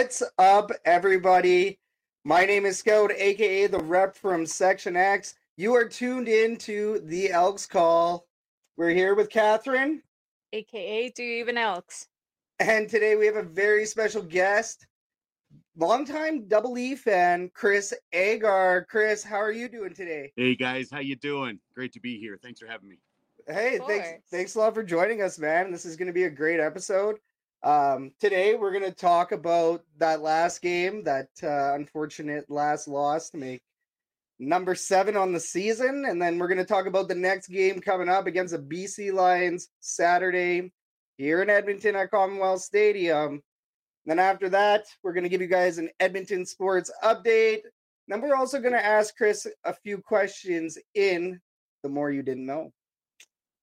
What's up, everybody? My name is Scout, aka the rep from Section X. You are tuned in to the Elks Call. We're here with Catherine, aka Do You Even Elks? and today we have a very special guest, longtime Double E fan, Chris Agar. Chris, how are you doing today? Hey guys, how you doing? Great to be here. Thanks for having me. Hey, thanks, thanks a lot for joining us, man. This is going to be a great episode. Um, today we're going to talk about that last game, that uh, unfortunate last loss to make number seven on the season, and then we're going to talk about the next game coming up against the BC Lions Saturday here in Edmonton at Commonwealth Stadium. And Then after that, we're going to give you guys an Edmonton sports update. Then we're also going to ask Chris a few questions in the more you didn't know.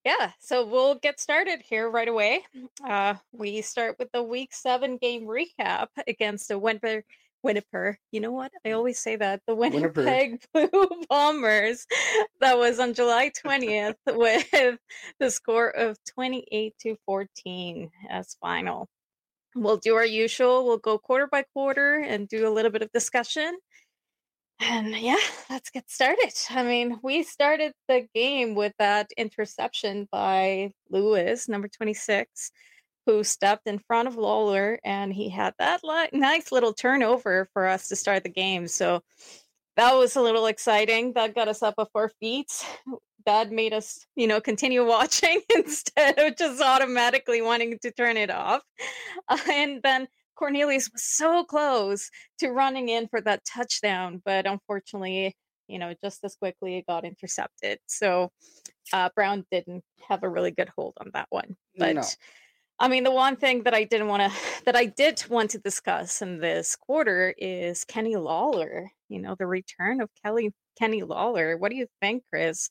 Yeah, so we'll get started here right away. Uh, we start with the week seven game recap against the Winnipeg. Winnipeg, you know what? I always say that the Winnipeg. Winnipeg Blue Bombers. That was on July 20th with the score of 28 to 14 as final. We'll do our usual. We'll go quarter by quarter and do a little bit of discussion. And yeah, let's get started. I mean, we started the game with that interception by Lewis, number 26, who stepped in front of Lawler and he had that li- nice little turnover for us to start the game. So that was a little exciting. That got us up off our feet. That made us, you know, continue watching instead of just automatically wanting to turn it off. Uh, and then Cornelius was so close to running in for that touchdown, but unfortunately, you know, just as quickly it got intercepted. So uh, Brown didn't have a really good hold on that one. But No. I mean, the one thing that I didn't want to, that I did want to discuss in this quarter is Kenny Lawler. You know, the return of Kelly Kenny Lawler. What do you think, Chris,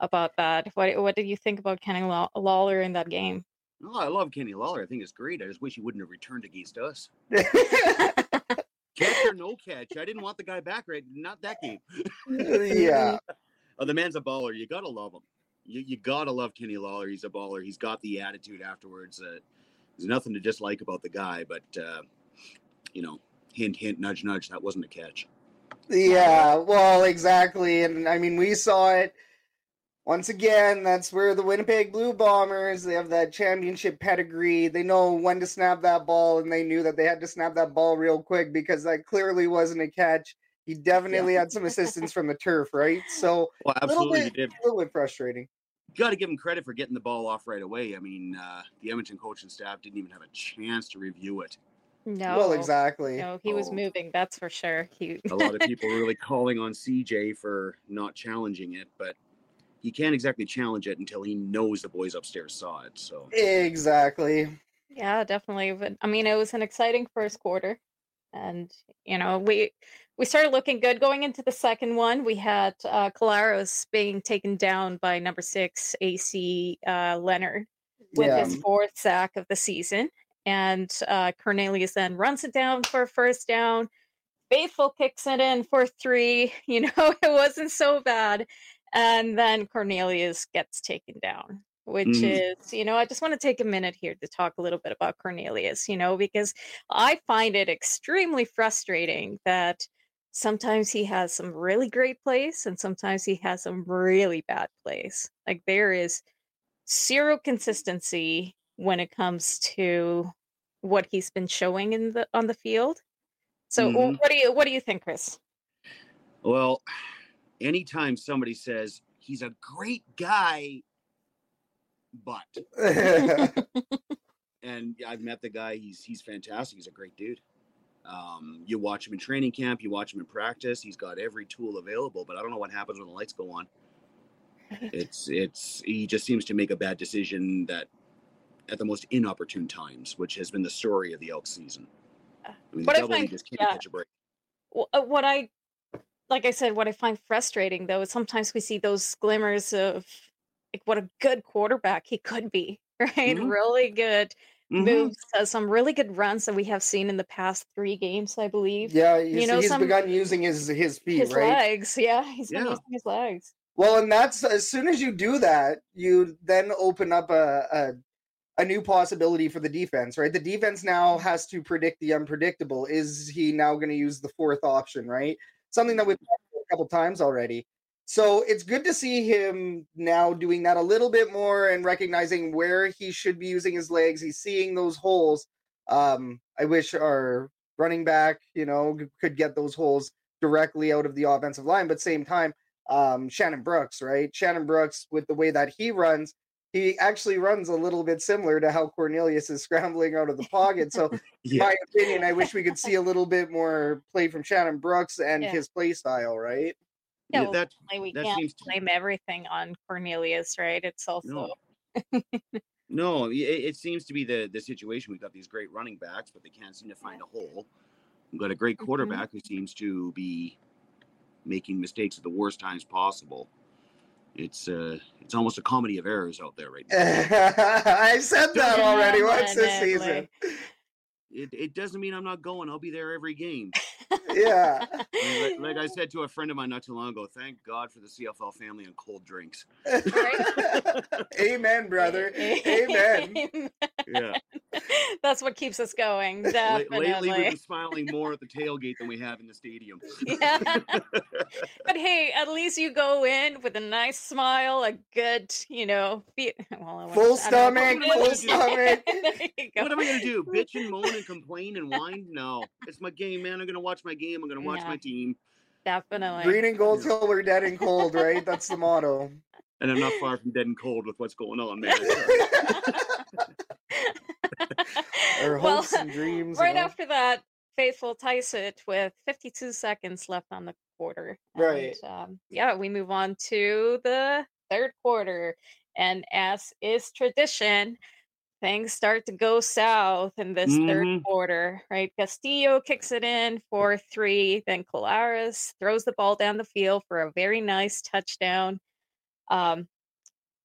about that? What What did you think about Kenny Law- Lawler in that game? Oh, I love Kenny Lawler. I think it's great. I just wish he wouldn't have returned against us. Catch or no catch. I didn't want the guy back right. Not that game. Yeah. Oh, the man's a baller. You gotta love him. You, you gotta love Kenny Lawler. He's a baller. He's got the attitude afterwards. Uh, there's nothing to dislike about the guy, but uh, you know, hint, hint, nudge, nudge. That wasn't a catch. Yeah, well, exactly. And I mean, we saw it once again. That's where the Winnipeg Blue Bombers, they have that championship pedigree. They know when to snap that ball, and they knew that they had to snap that ball real quick because that clearly wasn't a catch. He definitely had some assistance from the turf, right? So Well, a little absolutely, bit, he did. a little bit frustrating. got to give him credit for getting the ball off right away. I mean, uh, the Edmonton coaching staff didn't even have a chance to review it. No, Well, exactly. No, he was Oh. moving. That's for sure. He A lot of people really calling on CJ for not challenging it, but he can't exactly challenge it until he knows the boys upstairs saw it. So Exactly. Yeah, definitely. But I mean, it was an exciting first quarter, and you know, we we started looking good going into the second one. We had uh, Collaros being taken down by number six AC uh, Leonard with Yeah. his fourth sack of the season, and uh, Cornelius then runs it down for a first down. Faithfull kicks it in for three. You know, it wasn't so bad. And then Cornelius gets taken down, which Mm. is, you know, I just want to take a minute here to talk a little bit about Cornelius, you know, because I find it extremely frustrating that sometimes he has some really great plays and sometimes he has some really bad plays. Like there is zero consistency when it comes to what he's been showing in the on the field. So Mhm. what do you what do you think, Chris? Well, anytime somebody says he's a great guy, but and I've met the guy, he's he's fantastic. He's a great dude. Um, you watch him in training camp, you watch him in practice. He's got every tool available, but I don't know what happens when the lights go on. It's it's he just seems to make a bad decision that at the most inopportune times, which has been the story of the Elk season. I mean, What the I find- just can't yeah. catch a break. Uh, what I like I said, what I find frustrating though is sometimes we see those glimmers of like what a good quarterback he could be, right? Mhm. Really good Mhm. moves, uh, some really good runs that we have seen in the past three games, I believe. yeah, you, know, he's some- begun using his his feet, his right? legs, yeah, he's been using his legs. Well, and that's as soon as you do that, you then open up a, a a new possibility for the defense, right? The defense now has to predict the unpredictable. Is he now going to use the fourth option, right? Something that we've done a couple times already. So it's good to see him now doing that a little bit more and recognizing where he should be using his legs. He's seeing those holes. Um, I wish our running back, you know, could get those holes directly out of the offensive line, but same time, um, Shannon Brooks, right? Shannon Brooks, with the way that he runs, he actually runs a little bit similar to how Cornelius is scrambling out of the pocket. So, Yeah. my opinion, I wish we could see a little bit more play from Shannon Brooks and Yeah. his play style, right? Yeah, Yeah, well, that we that can't seems to- blame everything on Cornelius, right? It's also no, it, it seems to be the the situation. We've got these great running backs, but they can't seem to find a hole. We've got a great Mhm. quarterback who seems to be making mistakes at the worst times possible. It's uh, it's almost a comedy of errors out there right now. I said that already once this season. It, it doesn't mean I'm not going. I'll be there every game. Yeah. Like, like I said to a friend of mine not too long ago, thank God for the CFL family and cold drinks. Amen, brother. Amen. Yeah. That's what keeps us going. Definitely. Lately, we've been smiling more at the tailgate than we have in the stadium. yeah. but hey, at least you go in with a nice smile, a good, you know, be- well, Full wouldn't- I don't know. stomach, full stomach. there you go. What am I going to do? Bitch and moan and complain and whine? No. It's my game, man. I'm going to watch my game. I'm going to watch Yeah. my team. Definitely. Green and gold till we're dead and cold, right? That's the motto. And I'm not far from dead and cold with what's going on, man. Our well, hopes and dreams. right and all. after that, Faithfull ties it with 52 seconds left on the quarter. Right. And, um, yeah, we move on to the third quarter. And as is tradition, things start to go south in this third Mhm. quarter, right? Castillo kicks it in for three. Then Collaros throws the ball down the field for a very nice touchdown. Um,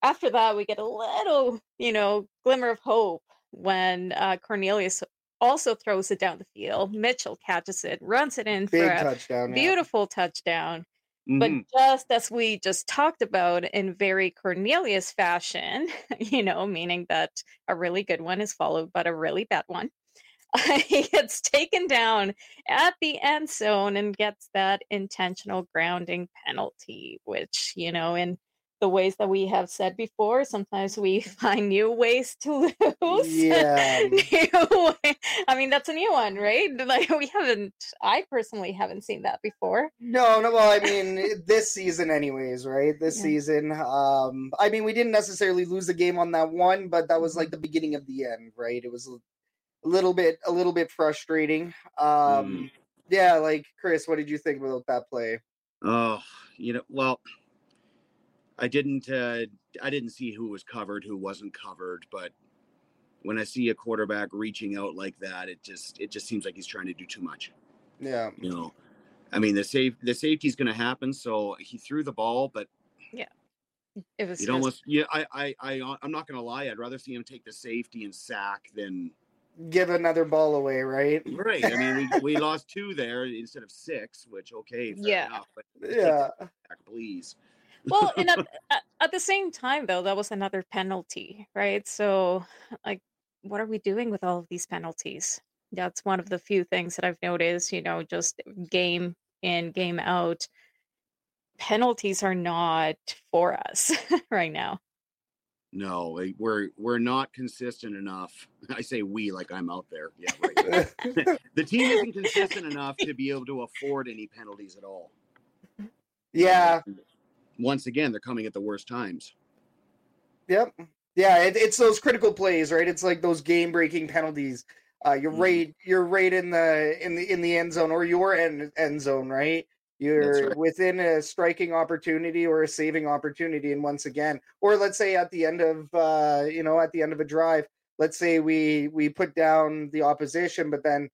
after that, we get a little, you know, glimmer of hope when uh, Cornelius also throws it down the field. Mitchell catches it, runs it in Big for a touchdown. yeah. beautiful touchdown. But mm-hmm. just as we just talked about in very Cornelius fashion, you know, meaning that a really good one is followed by a really bad one, he gets taken down at the end zone and gets that intentional grounding penalty, which, you know, in the ways that we have said before, sometimes we find new ways to lose. Yeah. New way- I mean, that's a new one, right? Like, we haven't, I personally haven't seen that before. No, no. Well, I mean, this season, anyways, right? This Yeah. season. Um, I mean, we didn't necessarily lose the game on that one, but that was Mm-hmm. like the beginning of the end, right? It was a little bit, a little bit frustrating. Um, Mm. yeah. Like Chris, what did you think about that play? Oh, you know, well, I didn't uh I didn't see who was covered, who wasn't covered, but when I see a quarterback reaching out like that, it just it just seems like he's trying to do too much. Yeah. You know. I mean the safe the safety's gonna happen, so he threw the ball, but yeah, It was you'd just, almost yeah, I I I I'm not gonna lie, I'd rather see him take the safety and sack than Give another ball away, right? right. I mean we, we lost two there instead of six, which okay, fair Yeah. enough, but Yeah. sack, please. Well, and at, at, at the same time, though, that was another penalty, right? So, like, what are we doing with all of these penalties? That's one of the few things that I've noticed, you know, just game in, game out. Penalties are not for us right now. No, eh, we're we're not consistent enough. I say we like I'm out there. Yeah, right. the team isn't consistent enough to be able to afford any penalties at all. yeah. Mm. Once again, they're coming at the worst times. Yep. Yeah, it, it's those critical plays, right? It's like those game-breaking penalties. Uh, you're Mhm. right. You're right in the in the in the end zone or your end end zone, right? You're right. within a striking opportunity or a saving opportunity, and once again, or let's say at the end of uh, you know at the end of a drive, let's say we we put down the opposition, but then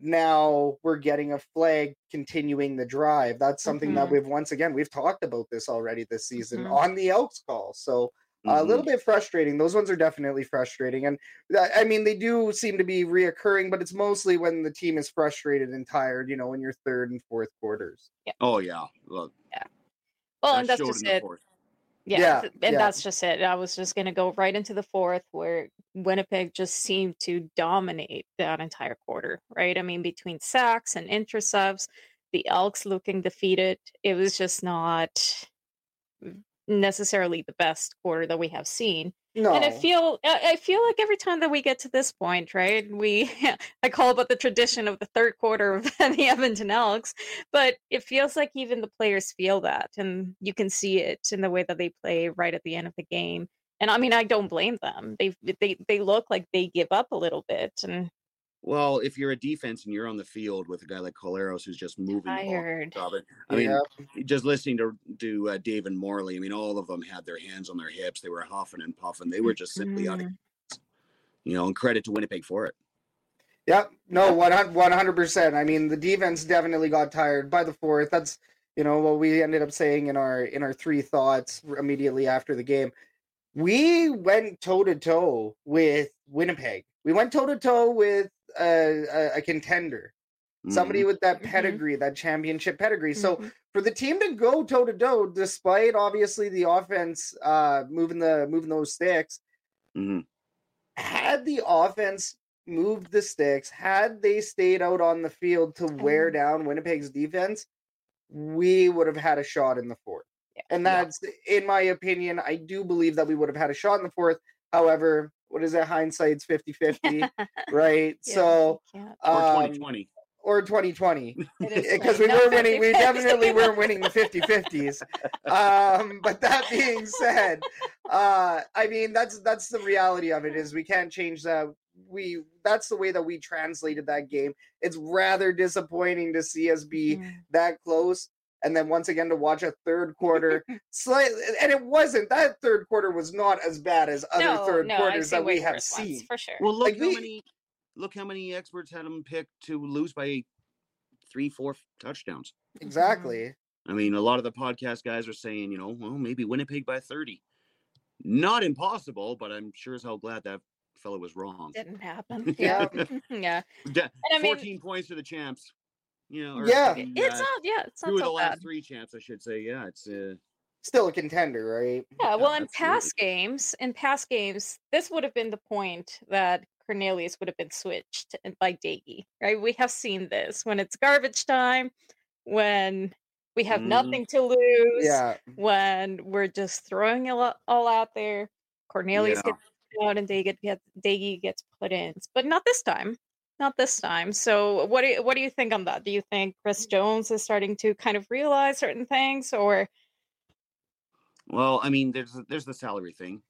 now we're getting a flag continuing the drive. That's something that Mhm. we've once again we've talked about this already this season Mhm. on the Elks call. So a little Mhm. bit frustrating. Those ones are definitely frustrating, and uh, I mean they do seem to be reoccurring, but it's mostly when the team is frustrated and tired. You know, in your third and fourth quarters. Yeah. Oh yeah, well, yeah. Well, that and that's just it. Yeah, Yeah, and yeah. that's just it. I was just gonna go right into the fourth, where Winnipeg just seemed to dominate that entire quarter. Right? I mean, between sacks and intercepts, the Elks looking defeated. It was just not necessarily the best quarter that we have seen. No. And I feel I I feel like every time that we get to this point, right? We I call about the tradition of the third quarter of the Edmonton Elks, but it feels like even the players feel that, and you can see it in the way that they play right at the end of the game. And I mean, I don't blame them. They they they look like they give up a little bit and Well, if you're a defense and you're on the field with a guy like Collaros who's just moving the ball, tired. stop it. I mean, just listening to to uh, Dave and Morley, I mean, all of them had their hands on their hips. They were huffing and puffing. They were just simply out of, Mhm. you know, and credit to Winnipeg for it. Yep. No, 100%. I mean, the defense definitely got tired by the fourth. That's, you know, what we ended up saying in our in our three thoughts immediately after the game. We went toe to toe with Winnipeg. We went toe to toe with a, a, a contender, somebody Mhm. with that Mhm. pedigree, that championship pedigree. So Mhm. for the team to go toe to toe, despite obviously the offense uh, moving the moving those sticks, Mhm. had the offense moved the sticks, had they stayed out on the field to wear Mhm. down Winnipeg's defense, we would have had a shot in the fourth. Yeah. And Yeah. that's, in my opinion, I do believe that we would have had a shot in the fourth. However, what is it? Hindsight's 50 50, right? Yeah, So, you can't. or um, 2020. or 2020 because we like, no were winning we 50-50. definitely weren't winning the 50-50s um but that being said uh i mean that's that's the reality of it is we can't change that we that's the way that we translated that game it's rather disappointing to see us be Mhm. that close and then once again to watch a third quarter slightly and it wasn't that third quarter was not as bad as other no, third no, quarters that we have worse ones, seen for sure. Well, look like how we- many look how many experts had them picked to lose by three, four touchdowns. exactly mm-hmm. I mean, a lot of the podcast guys are saying, you know, well, maybe Winnipeg by 30. Not impossible, but I'm sure as hell glad that fellow was wrong. Didn't happen. Yeah. Yeah, yeah. Da- I mean- 14 points to the champs. You know, or Yeah. the, It's uh, not. Yeah, it's not two of the so last bad. three champs, I should say. Yeah, it's uh, still a contender right Yeah, well, Yeah, in absolutely. past games, in past games, this would have been the point that Cornelius would have been switched by Daggy, right? We have seen this when it's garbage time, when we have Mhm. nothing to lose, yeah when we're just throwing it all all out there. Cornelius Yeah. gets out and Daggy gets Daggy gets put in, but not this time. Not this time. So, what do you, what do you think on that? Do you think Chris Jones is starting to kind of realize certain things, or well, I mean, there's there's the salary thing.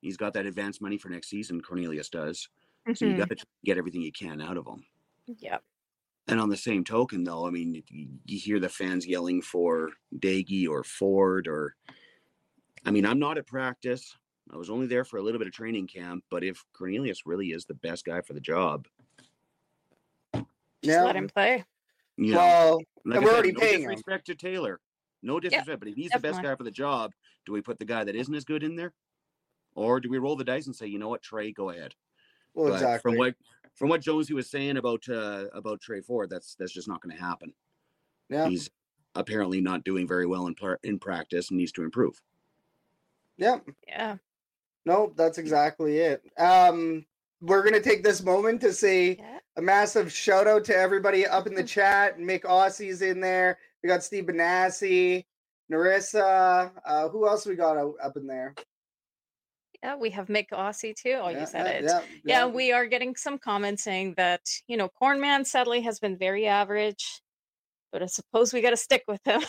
He's got that advance money for next season. Cornelius does, so you Mhm. got to get everything you can out of him. yeah, And on the same token, though, I mean, you hear the fans yelling for Daggy or Ford, or I mean, I'm not at practice. I was only there for a little bit of training camp, but if Cornelius really is the best guy for the job, just yeah let him play. you know, well like we're said, already no paying him. disrespect to Taylor, no disrespect, but if he's the best guy for the job, do we put the guy that isn't as good in there, or do we roll the dice and say, you know what, Trey, go ahead? well But exactly From what from what Jonesy was saying about uh, about Trey Ford, that's that's just not going to happen. yeah He's apparently not doing very well in pla in practice and needs to improve. yeah Yeah. No, that's exactly it. Um, we're gonna take this moment to say Yeah. A massive shout out to everybody up in the chat. Mick Aussie's in there. We got Steve Benassi, Narissa. Uh, who else we got up in there? Yeah, we have Mick Aussie too. Oh, Yeah, you said yeah, it. Yeah, Yeah, we are getting some comments saying that, you know, Cornman sadly has been very average, but I suppose we got to stick with him.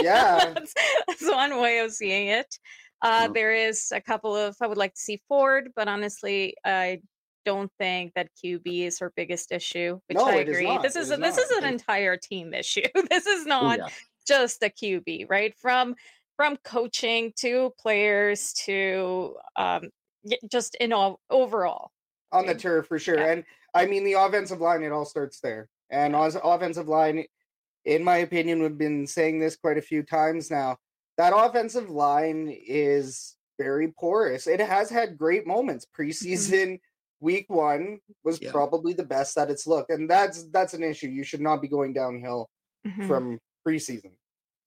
Yeah. that's, that's one way of seeing it. Uh. There is a couple of, I would like to see Ford, but honestly, I don't think that QB is her biggest issue, which No, I is agree. This is is a, this not. is an entire team issue. this is Oh, not yeah. just a QB, right? From from coaching to players to um, just in all overall. on the turf for sure. Yeah. And I mean, the offensive line, it all starts there. And os- offensive line, in my opinion, we've been saying this quite a few times now. That offensive line is very porous. It has had great moments. Preseason week one was Yeah. probably the best that it's looked, and that's that's an issue. You should not be going downhill Mhm. from preseason.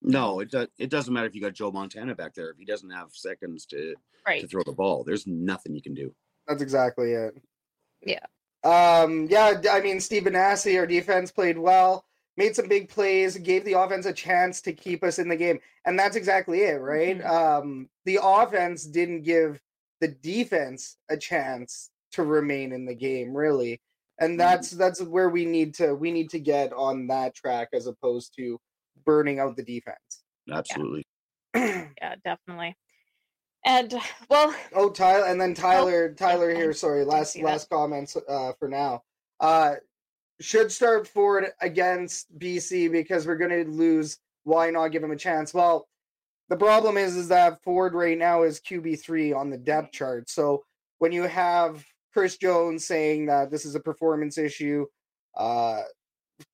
No, it does. It doesn't matter if you got Joe Montana back there. If he doesn't have seconds to Right. to throw the ball, there's nothing you can do. That's exactly it. Yeah. Um, yeah, I mean, Steve Benassi, our defense played well, made some big plays, gave the offense a chance to keep us in the game. And that's exactly it, right? Mhm. Um, the offense didn't give the defense a chance to remain in the game, really. And that's that's where we need to we need to get on that track as opposed to burning out the defense. Absolutely. Yeah, definitely. And well, Oh, Tyler, and then Tyler, Tyler here. Sorry, didn't last that. last comments uh, for now. Uh, should start Ford against BC because we're going to lose. Why not give him a chance? Well, the problem is is that Ford right now is QB three on the depth chart. So when you have Chris Jones saying that this is a performance issue, uh,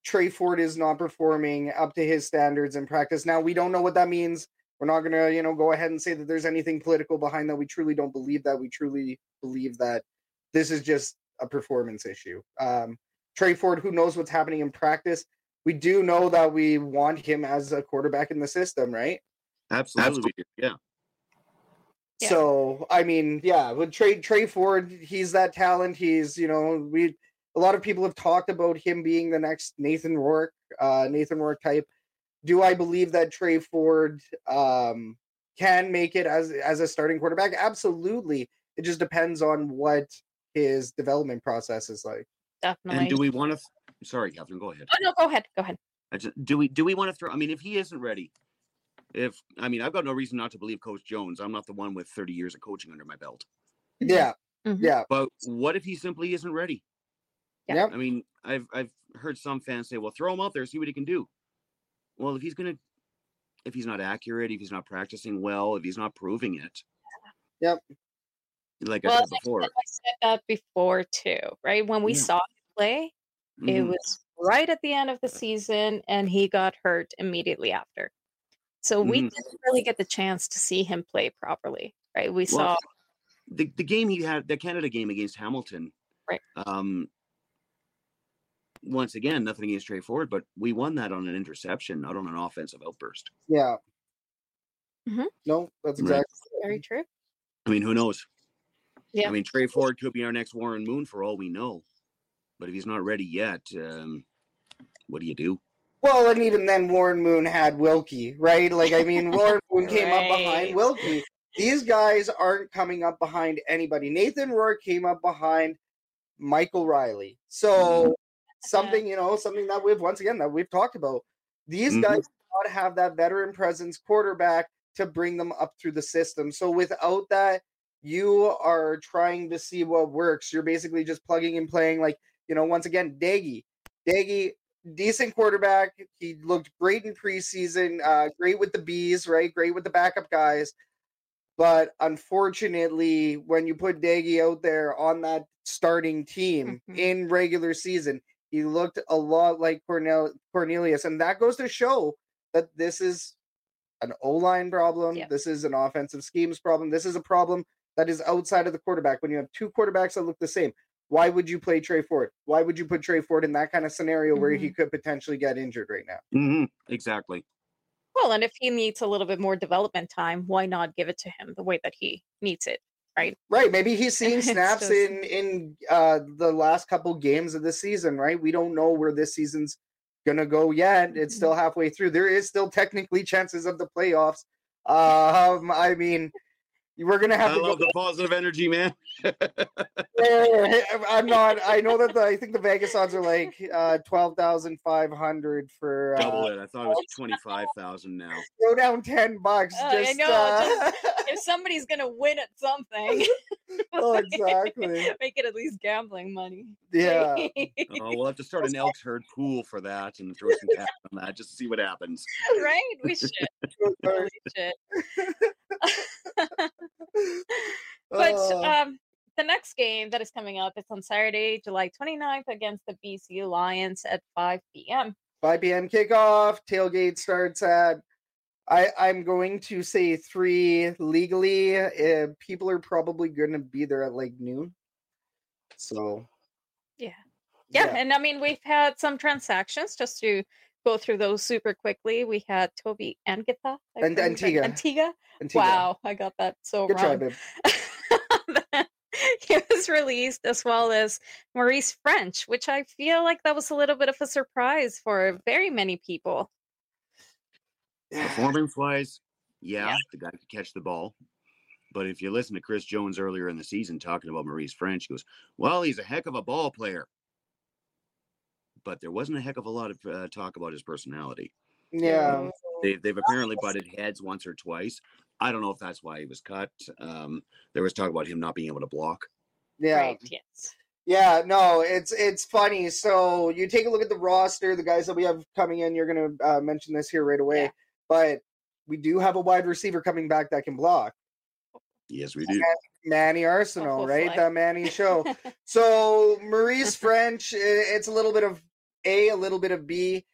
Trey Ford is not performing up to his standards in practice. Now we don't know what that means. We're not going to, you know, go ahead and say that there's anything political behind that. We truly don't believe that. We truly believe that this is just a performance issue. Um, Trey Ford, who knows what's happening in practice? We do know that we want him as a quarterback in the system, right? Absolutely. we do. Yeah. Yeah. So I mean, yeah, with Trey Trey Ford, he's that talent. He's you know we a lot of people have talked about him being the next Nathan Rourke, uh, Nathan Rourke type. Do I believe that Trey Ford um, can make it as as a starting quarterback? Absolutely. It just depends on what his development process is like. definitely. And do we want to? Th- Sorry, Catherine. Go ahead. oh no, go ahead. Go ahead. Just, do we do we want to throw? I mean, if he isn't ready, if I mean, I've got no reason not to believe Coach Jones. I'm not the one with 30 years of coaching under my belt. Yeah, Mhm. yeah, But what if he simply isn't ready? Yeah. I mean, I've I've heard some fans say, "Well, throw him out there, see what he can do." Well, if he's gonna, if he's not accurate, if he's not practicing well, if he's not proving it, Yep. Like Well, I I said before, I said that before too, right? When we Yeah. saw him play, it Mhm. was right at the end of the season, and he got hurt immediately after. So we Mhm. didn't really get the chance to see him play properly, right? We Well, saw the the game he had, the Canada game against Hamilton, Right. Um, once again, nothing against straightforward, but we won that on an interception, not on an offensive outburst. yeah. Mm-hmm. No, that's Right. exactly. very true. I mean, who knows? Yeah. I mean, Trey Ford could be our next Warren Moon for all we know, but if he's not ready yet, um, what do you do? Well, and even then, Warren Moon had Wilkie, right? Like, I mean, Warren Moon came up behind Wilkie. These guys aren't coming up behind anybody. Nathan Rourke came up behind Michael Reilly. So something, you know, something that we've once again that we've talked about. These Mhm. guys not have that veteran presence quarterback to bring them up through the system. So without that, you are trying to see what works. You're basically just plugging and playing. Like, you know, once again, Daggy. Daggy, decent quarterback. He looked great in preseason, uh, great with the bees, right? Great with the backup guys. But unfortunately, when you put Daggy out there on that starting team Mhm. in regular season, he looked a lot like Cornel Cornelius, and that goes to show that this is an O line problem. Yeah. This is an offensive schemes problem. This is a problem that is outside of the quarterback. When you have two quarterbacks that look the same, why would you play Trey Ford? Why would you put Trey Ford in that kind of scenario where he could potentially get injured right now? hmm Exactly. Well, and if he needs a little bit more development time, why not give it to him the way that he needs it? Right. Right. Maybe he's seen snaps just- in in uh the last couple games of the season, right? We don't know where this season's gonna go yet. It's Mhm. still halfway through. There is still technically chances of the playoffs. Um, I mean, we're gonna have I to go love the positive energy, man. I'm not. I know that the, I think the Vegas odds are like uh, twelve thousand five hundred for Double uh, it. I thought it was twenty five thousand now. Go down ten bucks. Oh, I know, uh, if somebody's gonna win at something, oh, exactly. make it at least gambling money. Yeah. Oh, we'll have to start an Elks herd pool for that and throw some cash on that just to see what happens. right? We should. Totally should. But Oh. um, the next game that is coming up is on Saturday, July 29th against the BC Lions at 5 p.m. 5 p.m. kickoff. Tailgate starts at. I I'm going to say three legally. Uh, people are probably going to be there at like noon. So Yeah. Yeah, and I mean we've had some transactions just to go through those super quickly. We had Toby Angatha. I And think, Antigua. Antigua. Antigua. Wow, I got that so Good try, wrong. babe. he was released as well as Maurice French, which I feel like that was a little bit of a surprise for very many people. Performance wise, yeah, Yeah. the guy could catch the ball. But if you listen to Chris Jones earlier in the season talking about Maurice French, he goes, Well, he's a heck of a ball player. But there wasn't a heck of a lot of uh, talk about his personality. Yeah. They, they've apparently butted heads once or twice. I don't know if that's why he was cut. Um, there was talk about him not being able to block. Yeah. Right, yes. Yeah, no, it's it's funny. So you take a look at the roster, the guys that we have coming in. You're going to uh, mention this here right away, Yeah. but we do have a wide receiver coming back that can block. Yes, we do. Manny Arceneaux, right? hopefully. That Manny show. so Maurice French, it's a little bit of A, a little bit of B.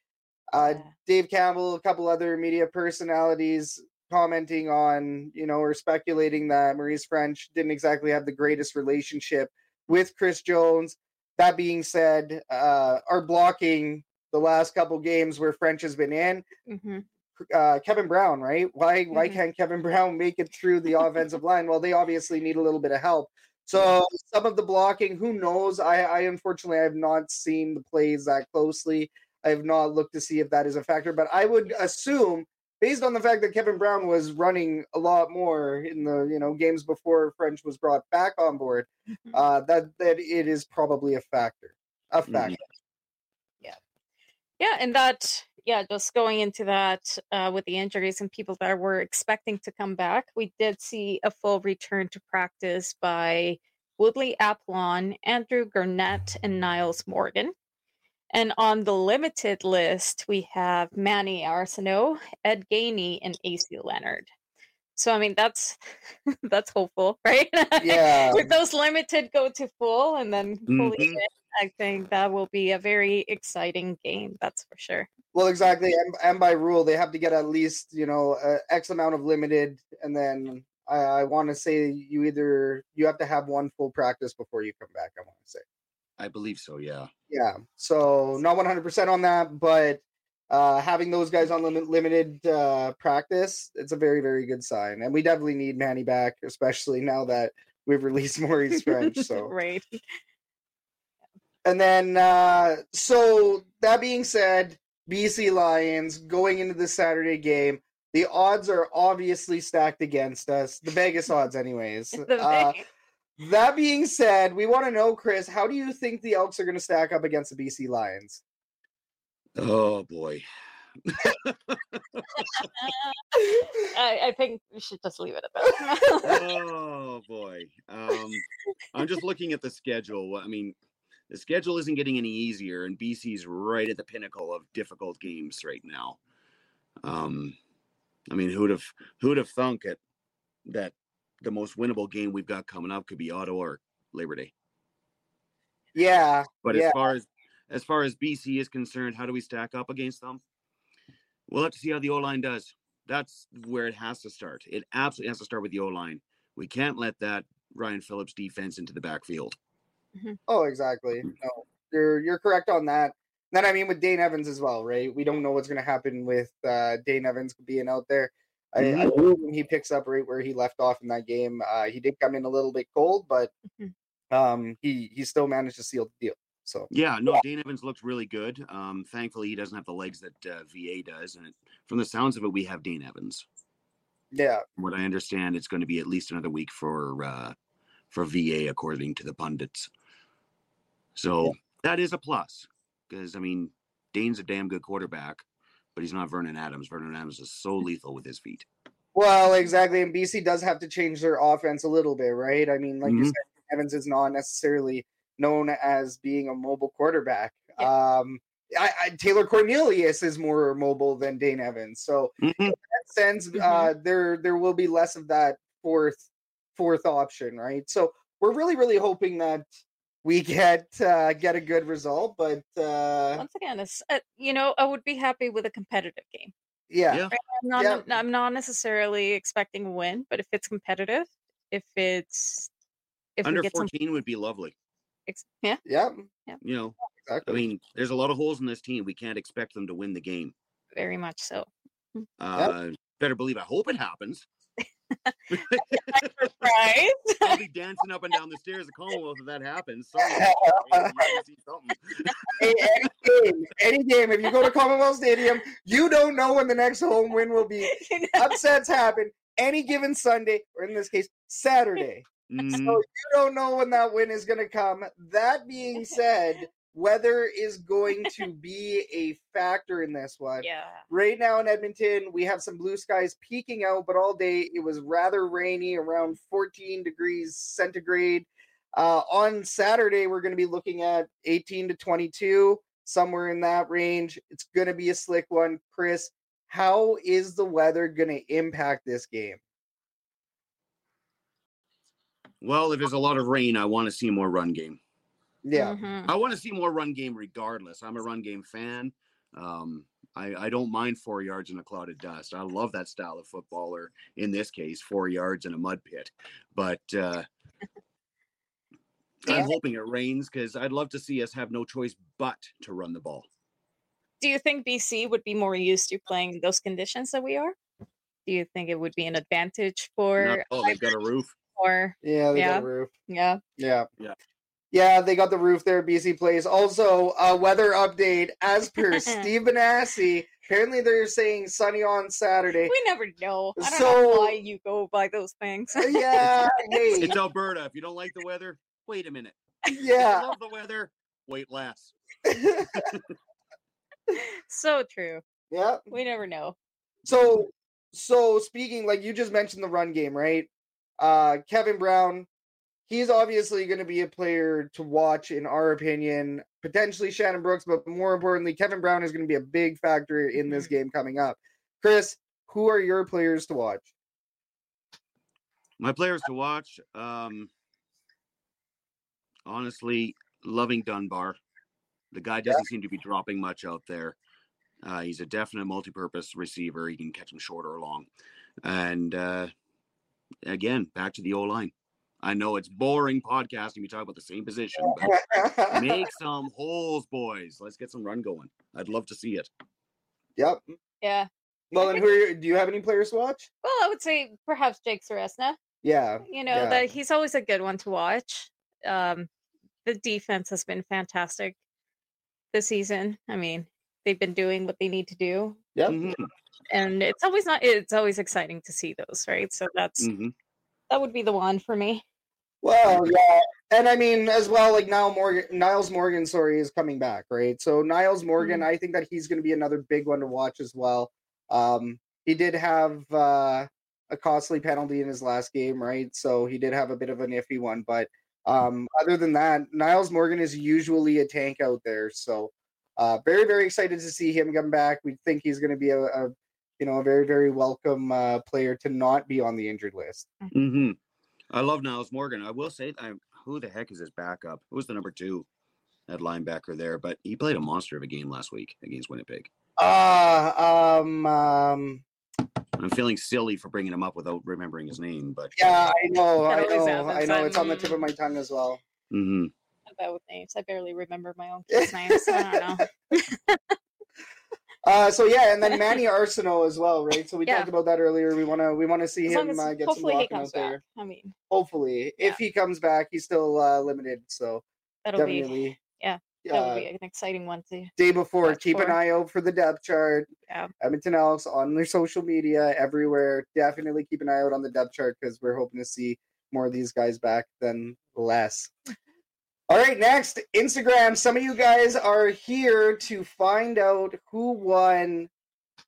Uh, Yeah. Dave Campbell, a couple other media personalities commenting on, you know, or speculating that Maurice French didn't exactly have the greatest relationship with Chris Jones. That being said, uh, our blocking the last couple games where French has been in, Mhm. uh, Kevin Brown, right? Why why Mhm. can't Kevin Brown make it through the offensive line? Well, they obviously need a little bit of help. So some of the blocking, who knows? I, I unfortunately I have not seen the plays that closely. I have not looked to see if that is a factor, but I would assume, based on the fact that Kevin Brown was running a lot more in the you know games before French was brought back on board, Mhm. uh, that that it is probably a factor. A Mhm. factor. Yeah, Yeah, and that, yeah, just going into that uh, with the injuries and people that were expecting to come back, we did see a full return to practice by Woodley Aplon, Andrew Garnett, and Nyles Morgan. And on the limited list, we have Manny Arceneaux, Ed Gainey, and AC Leonard. So I mean that's that's hopeful, right? Yeah. With those limited go to full and then fully Mhm. fit, I think that will be a very exciting game. That's for sure. Well, exactly, and, and by rule, they have to get at least you know uh, X amount of limited, and then I, I want to say you either you have to have one full practice before you come back. I want to say, I believe so, yeah. yeah. So not one hundred percent on that, but uh, having those guys on limit, limited uh, practice, it's a very very good sign, and we definitely need Manny back, especially now that we've released Maurice French. So right. And then, uh, so that being said, BC Lions going into the Saturday game, the odds are obviously stacked against us. The Vegas odds, anyways. Uh, that being said, we want to know, Chris, how do you think the Elks are going to stack up against the BC Lions? Oh boy. I, I think we should just leave it at that. oh boy. Um, I'm just looking at the schedule. I mean, the schedule isn't getting any easier, and BC's right at the pinnacle of difficult games right now. Um, I mean, who'd have who'd have thunk it that the most winnable game we've got coming up could be Ottawa or Labor Day? Yeah, But Yeah. as far as as far as BC is concerned, how do we stack up against them? We'll have to see how the O line does. That's where it has to start. It absolutely has to start with the O line. We can't let that Ryan Phillips defense into the backfield. Oh, exactly. No, you're you're correct on that. Then I mean with Dane Evans as well, right? We don't know what's going to happen with uh, Dane Evans being out there. I, I hope he picks up right where he left off in that game. Uh, he did come in a little bit cold, but Mhm. um, he he still managed to seal the deal. So Yeah, no, Dane Evans looked really good. Um, thankfully, he doesn't have the legs that uh, VA does, and from the sounds of it, we have Dane Evans. yeah, From what I understand, it's going to be at least another week for uh, for VA, according to the pundits. So that is a plus, because I mean, Dane's a damn good quarterback, but he's not Vernon Adams. Vernon Adams is so lethal with his feet. well, exactly. And BC does have to change their offense a little bit, right? I mean, like you Mhm. said, Evans is not necessarily known as being a mobile quarterback. Um, I, I, Taylor Cornelius is more mobile than Dane Evans, so Mhm. that sense, Mhm. uh, there there will be less of that fourth fourth option, right? So we're really really hoping that we get uh, get a good result, but uh, Once again, it's uh, you know I would be happy with a competitive game. yeah, Yeah. I'm not Yeah. I'm not necessarily expecting a win, but if it's competitive, if it's if Under we get some 14 would be lovely. Ex- yeah yeah, You know, exactly. I mean, there's a lot of holes in this team. We can't expect them to win the game. Very much so. Uh, Better believe I hope it happens. Right? I'll be dancing up and down the stairs of Commonwealth if that happens. Sorry, Hey, you gotta see something. Hey, any game, any game. If you go to Commonwealth Stadium, you don't know when the next home win will be. Upsets happen any given Sunday, or in this case, Saturday. So you don't know when that win is going to come. That being said, weather is going to be a factor in this one. yeah. Right now in Edmonton, we have some blue skies peeking out, but all day it was rather rainy, around 14 degrees centigrade. Uh, on Saturday, we're going to be looking at 18 to 22, somewhere in that range. It's going to be a slick one. Chris, how is the weather going to impact this game? Well, if there's a lot of rain, I want to see more run game. Yeah. Mhm. I want to see more run game regardless. I'm a run game fan. Um, I, I don't mind four yards in a cloud of dust. I love that style of football, or in this case, four yards in a mud pit. But uh, Yeah. I'm hoping it rains because I'd love to see us have no choice but to run the ball. Do you think BC would be more used to playing those conditions that we are? Do you think it would be an advantage Not, for oh, they've got a roof. Or Yeah, they got Yeah. a roof. yeah? Yeah. Yeah. Yeah, they got the roof there, BC Place. Also, a weather update as per Steve Benassi. Apparently, they're saying sunny on Saturday. We never know. I don't know So- why you go by those things. Uh, yeah, hey, It's Alberta. If you don't like the weather, wait a minute. If you yeah. love the weather, wait less. so true. yeah. We never know. So, so speaking, like you just mentioned the run game, right? Uh, Kevin Brown, he's obviously going to be a player to watch, in our opinion. Potentially Shannon Brooks, but more importantly, Kevin Brown is going to be a big factor in this game coming up. Chris, who are your players to watch? My players to watch, um, honestly, loving Dunbar. The guy doesn't seem to be dropping much out there. Uh, he's a definite multi-purpose receiver. He can catch him short or long. And uh, again, back to the O line. I know it's boring podcasting. We talk about the same position, but make some holes, boys. Let's get some run going. I'd love to see it. yep. Yeah. Well, and who are your, do you have any players to watch? Well, I would say perhaps Jake Ceresna. Yeah. You know Yeah. that he's always a good one to watch. Um, the defense has been fantastic this season. I mean, they've been doing what they need to do, Yep. Mhm, and it's always not. It's always exciting to see those, right? So that's mhm. that would be the one for me. Well, yeah, and I mean as well, like Niall Morgan, Nyles Morgan, sorry, is coming back, right? So Nyles Morgan, I think that he's going to be another big one to watch as well. Um, he did have uh, a costly penalty in his last game, right? So he did have a bit of an iffy one, but um, other than that, Nyles Morgan is usually a tank out there. So uh, very, very excited to see him come back. We think he's going to be a, a, you know, a very, very welcome uh, player to not be on the injured list. hmm I love Nyles Morgan. I will say, I, who the heck is his backup? Who's the number two at linebacker there? But he played a monster of a game last week against Winnipeg. Uh, um, um, I'm feeling silly for bringing him up without remembering his name, but yeah, I know, I know, I know. It's on the tip of my tongue as well. hmm About with names, I barely remember my own kids' names. So I don't know. Uh, so yeah, and then Manny Arceneaux as well, right? So we Yeah. talked about that earlier. We want to, we want to see As him as uh, get some walking out there. back. I mean, Hopefully, Yeah. if he comes back, he's still uh, limited. So that'll be definitely, yeah, Uh, that'll be an exciting one to day before, keep an eye out for the depth chart. Yeah. Edmonton Elks on their social media everywhere. Definitely keep an eye out on the depth chart because we're hoping to see more of these guys back than less. All right, next Instagram. Some of you guys are here to find out who won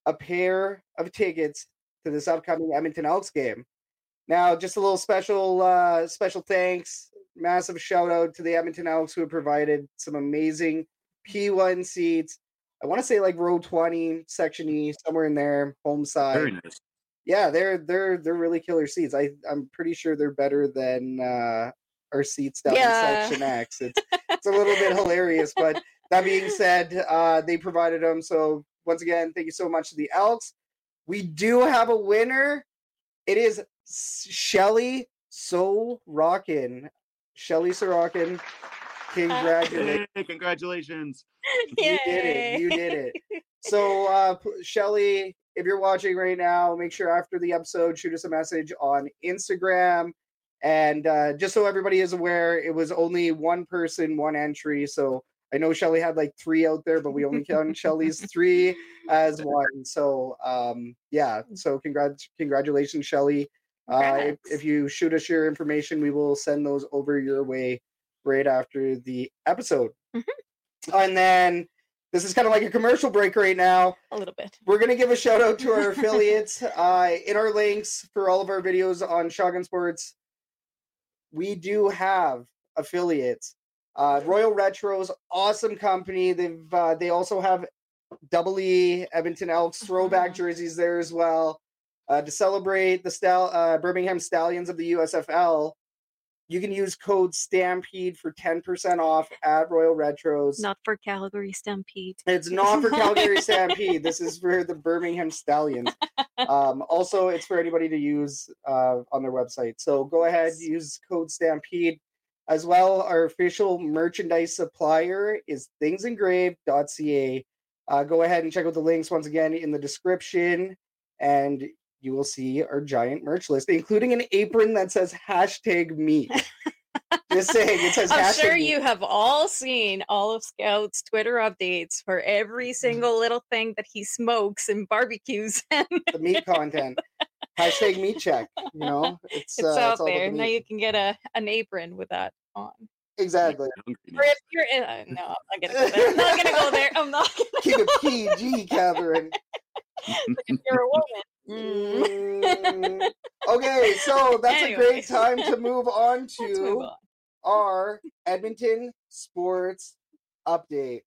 a pair of tickets to this upcoming Edmonton Elks game. Now, just a little special, uh, special thanks, massive shout out to the Edmonton Elks who have provided some amazing P1 seats. I want to say like row 20, section E, somewhere in there, home side. very nice. Yeah, they're they're they're really killer seats. I I'm pretty sure they're better than uh our seats down Yeah. in section X. It's it's a little bit hilarious, but that being said, uh they provided them. So once again, thank you so much to the Elks. We do have a winner. It is Shelly So Rockin. Shelly Sorokin. Congratulations. Hey, congratulations. You did it. You did it. So, uh, Shelly, if you're watching right now, make sure after the episode, shoot us a message on Instagram. And uh, just so everybody is aware, it was only one person, one entry. So I know Shelly had like three out there, but we only count Shelly's three as one. So um, yeah, so congrats, congratulations, Shelly. Uh, if, if you shoot us your information, we will send those over your way right after the episode. Mhm. And then this is kind of like a commercial break right now. A little bit. We're going to give a shout out to our affiliates uh, in our links for all of our videos on Shotgun Sports. We do have affiliates. Uh, Royal Retros, awesome company. They've uh, they also have Double E Edmonton Elks throwback Mhm. jerseys there as well. Uh, to celebrate the Stal- uh, Birmingham Stallions of the USFL, you can use code Stampede for ten percent off at Royal Retros. Not for Calgary Stampede. It's not for Calgary Stampede. This is for the Birmingham Stallions. Um, also, it's for anybody to use uh, on their website. So go ahead, use code Stampede. As well, our official merchandise supplier is thingsengraved.ca. Uh, go ahead and check out the links once again in the description, and you will see our giant merch list, including an apron that says hashtag me. Just saying, it says I'm hashtag sure me. you have all seen all of Scout's Twitter updates for every single little thing that he smokes and barbecues. And the meat content. Hashtag meat check. You know, it's, it's uh, out it's all about there. the Now you can get a an apron with that on. Exactly. Or if you're in, uh, no, I'm not gonna go there. I'm not gonna go there. I'm not. Gonna, Keep it PG, Catherine. if you're a woman. Mm. Mm. Okay, so that's a great time to move on Let's move to on. our Edmonton sports update.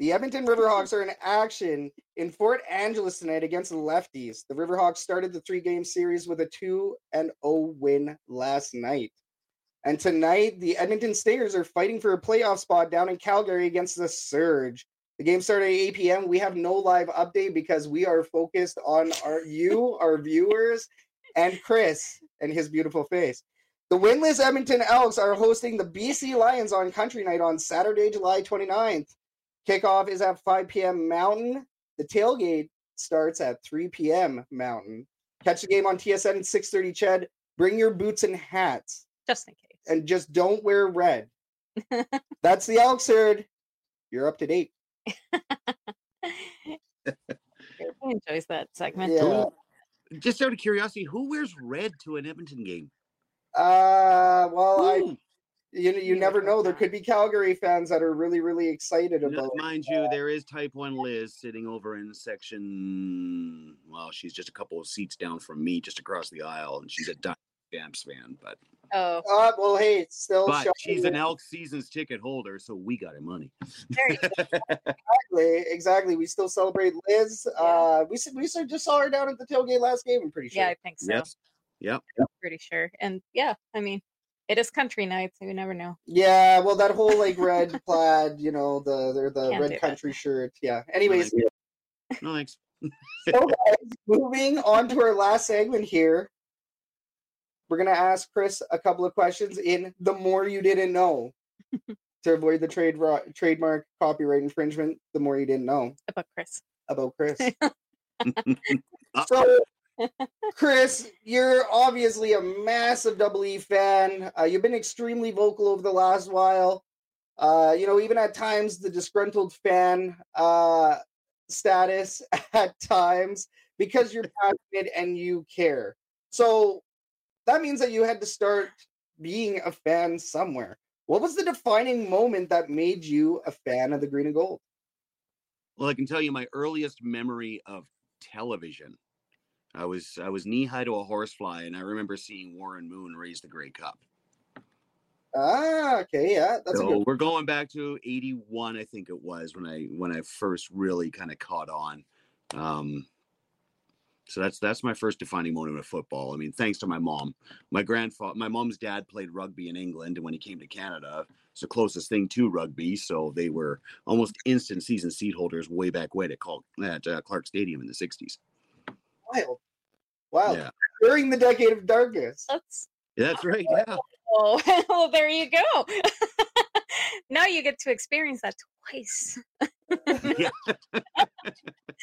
The Edmonton Riverhawks are in action in Port Angeles tonight against the Lefties. The Riverhawks started the three game series with a 2 and 0 win last night. And tonight, the Edmonton Stingers are fighting for a playoff spot down in Calgary against the Surge. The game started at 8 p.m. We have no live update because we are focused on our you, our viewers, and Chris and his beautiful face. The winless Edmonton Elks are hosting the BC Lions on Country Night on Saturday, July 29th. Kickoff is at 5 p.m. Mountain. The tailgate starts at 3 p.m. Mountain. Catch the game on TSN at 6:30. Ched, bring your boots and hats, Just in case. And just don't wear red. That's the Elks herd. You're up to date. He enjoys that segment. Yeah. Just out of curiosity, who wears red to an Edmonton game? Uh, well, I Who? you you never know. There could be Calgary fans that are really really excited about. No, about. mind you, there is Type One Liz sitting over in section. Well, she's just a couple of seats down from me, just across the aisle, and she's a Dun- fan. But Oh, Uh, well, hey, it's still but she's an Elk seasons ticket holder, so we got her money. go. exactly, exactly. We still celebrate Liz. Yeah. Uh, we s- we just saw her down at the tailgate last game. I'm pretty sure. Yeah, I think so. Yes. Yep. Pretty sure. And yeah, I mean, it is country night, so you never know. Yeah, well, that whole like red plaid, you know, the the, the Can't red that. country shirt. Yeah. Anyways, No thanks. so guys, moving on to our last segment here. We're gonna ask Chris a couple of questions in the more you didn't know to avoid the trade ro- trademark copyright infringement. The more you didn't know About Chris. about Chris. So, Chris, you're obviously a massive Double E fan. Uh, you've been extremely vocal over the last while. Uh, you know, even at times the disgruntled fan uh, status at times because you're passionate and you care. So that means that you had to start being a fan somewhere. What was the defining moment that made you a fan of the green and gold? Well, I can tell you my earliest memory of television. I was I was knee high to a horsefly, and I remember seeing Warren Moon raise the Grey Cup. Ah, okay, yeah, that's a so good. we're going back to '81, I think it was when I when I first really kind of caught on. Um, So that's that's my first defining moment of football. I mean, thanks to my mom. My grandfather, my mom's dad played rugby in England, and when he came to Canada, it's the closest thing to rugby. So they were almost instant season seat holders way back when at, Clark, at uh, Clark Stadium in the '60s. Wild, wow! Yeah. During the decade of darkness. That's That's right. Yeah. oh well. There you go. now you get to experience that twice. Yeah.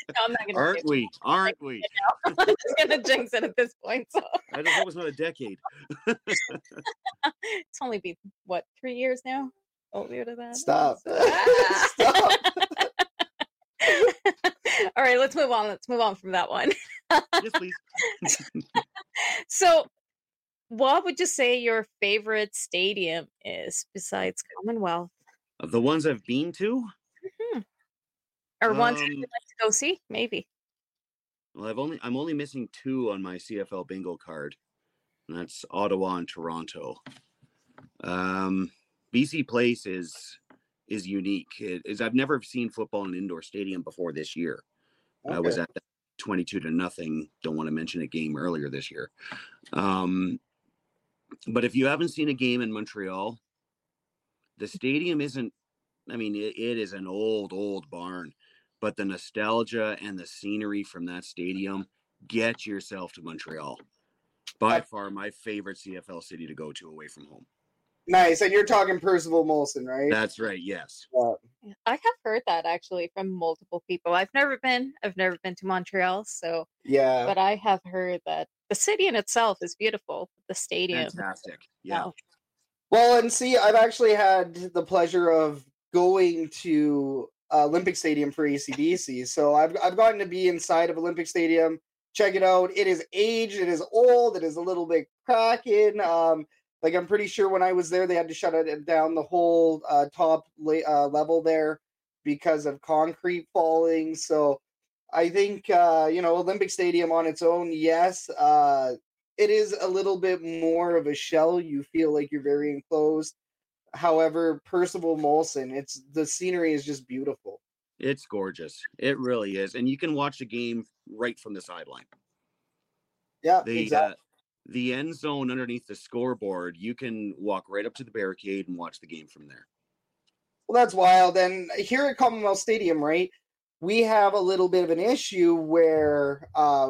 No, I'm not gonna. Aren't do it. we? Aren't we? I'm just gonna jinx it at this point. So I just hope it's not a decade. it's only been what three years now. Older to that. Stop. So- Ah. Stop. All right, let's move on. Let's move on from that one. yes, please. So, what would you say your favorite stadium is besides Commonwealth, Of the ones I've been to, or ones Um, you'd like to go see? Maybe. well, I've only I'm only missing two on my CFL bingo card, and that's Ottawa and Toronto. Um, BC Place is is unique. It is I've never seen football in an indoor stadium before this year. I was at that 22 to nothing. Don't want to mention a game earlier this year. Um, but if you haven't seen a game in Montreal, the stadium isn't. I mean, it, it is an old, old barn, but the nostalgia and the scenery from that stadium get yourself to Montreal. By far, my favorite CFL city to go to away from home. Nice, and you're talking Percival Molson, right? That's right. Yes. Yeah, I have heard that actually from multiple people. I've never been. I've never been to Montreal, so yeah. but I have heard that the city in itself is beautiful. The stadium. Fantastic. Yeah. wow. Well, and see, I've actually had the pleasure of going to uh, Olympic Stadium for ACDC. So I've I've gotten to be inside of Olympic Stadium. Check it out. It is aged. It is old. It is a little bit cracking. Um, like I'm pretty sure when I was there, they had to shut it down the whole uh, top uh, level there because of concrete falling. So I think uh, you know Olympic Stadium on its own, yes, uh, it is a little bit more of a shell. You feel like you're very enclosed. However, Percival Molson, it's the scenery is just beautiful. It's gorgeous. It really is. And you can watch the game right from the sideline. Yeah, The exactly. uh, the end zone underneath the scoreboard, you can walk right up to the barricade and watch the game from there. Well, that's wild. And here at Commonwealth Stadium, right, we have a little bit of an issue where uh,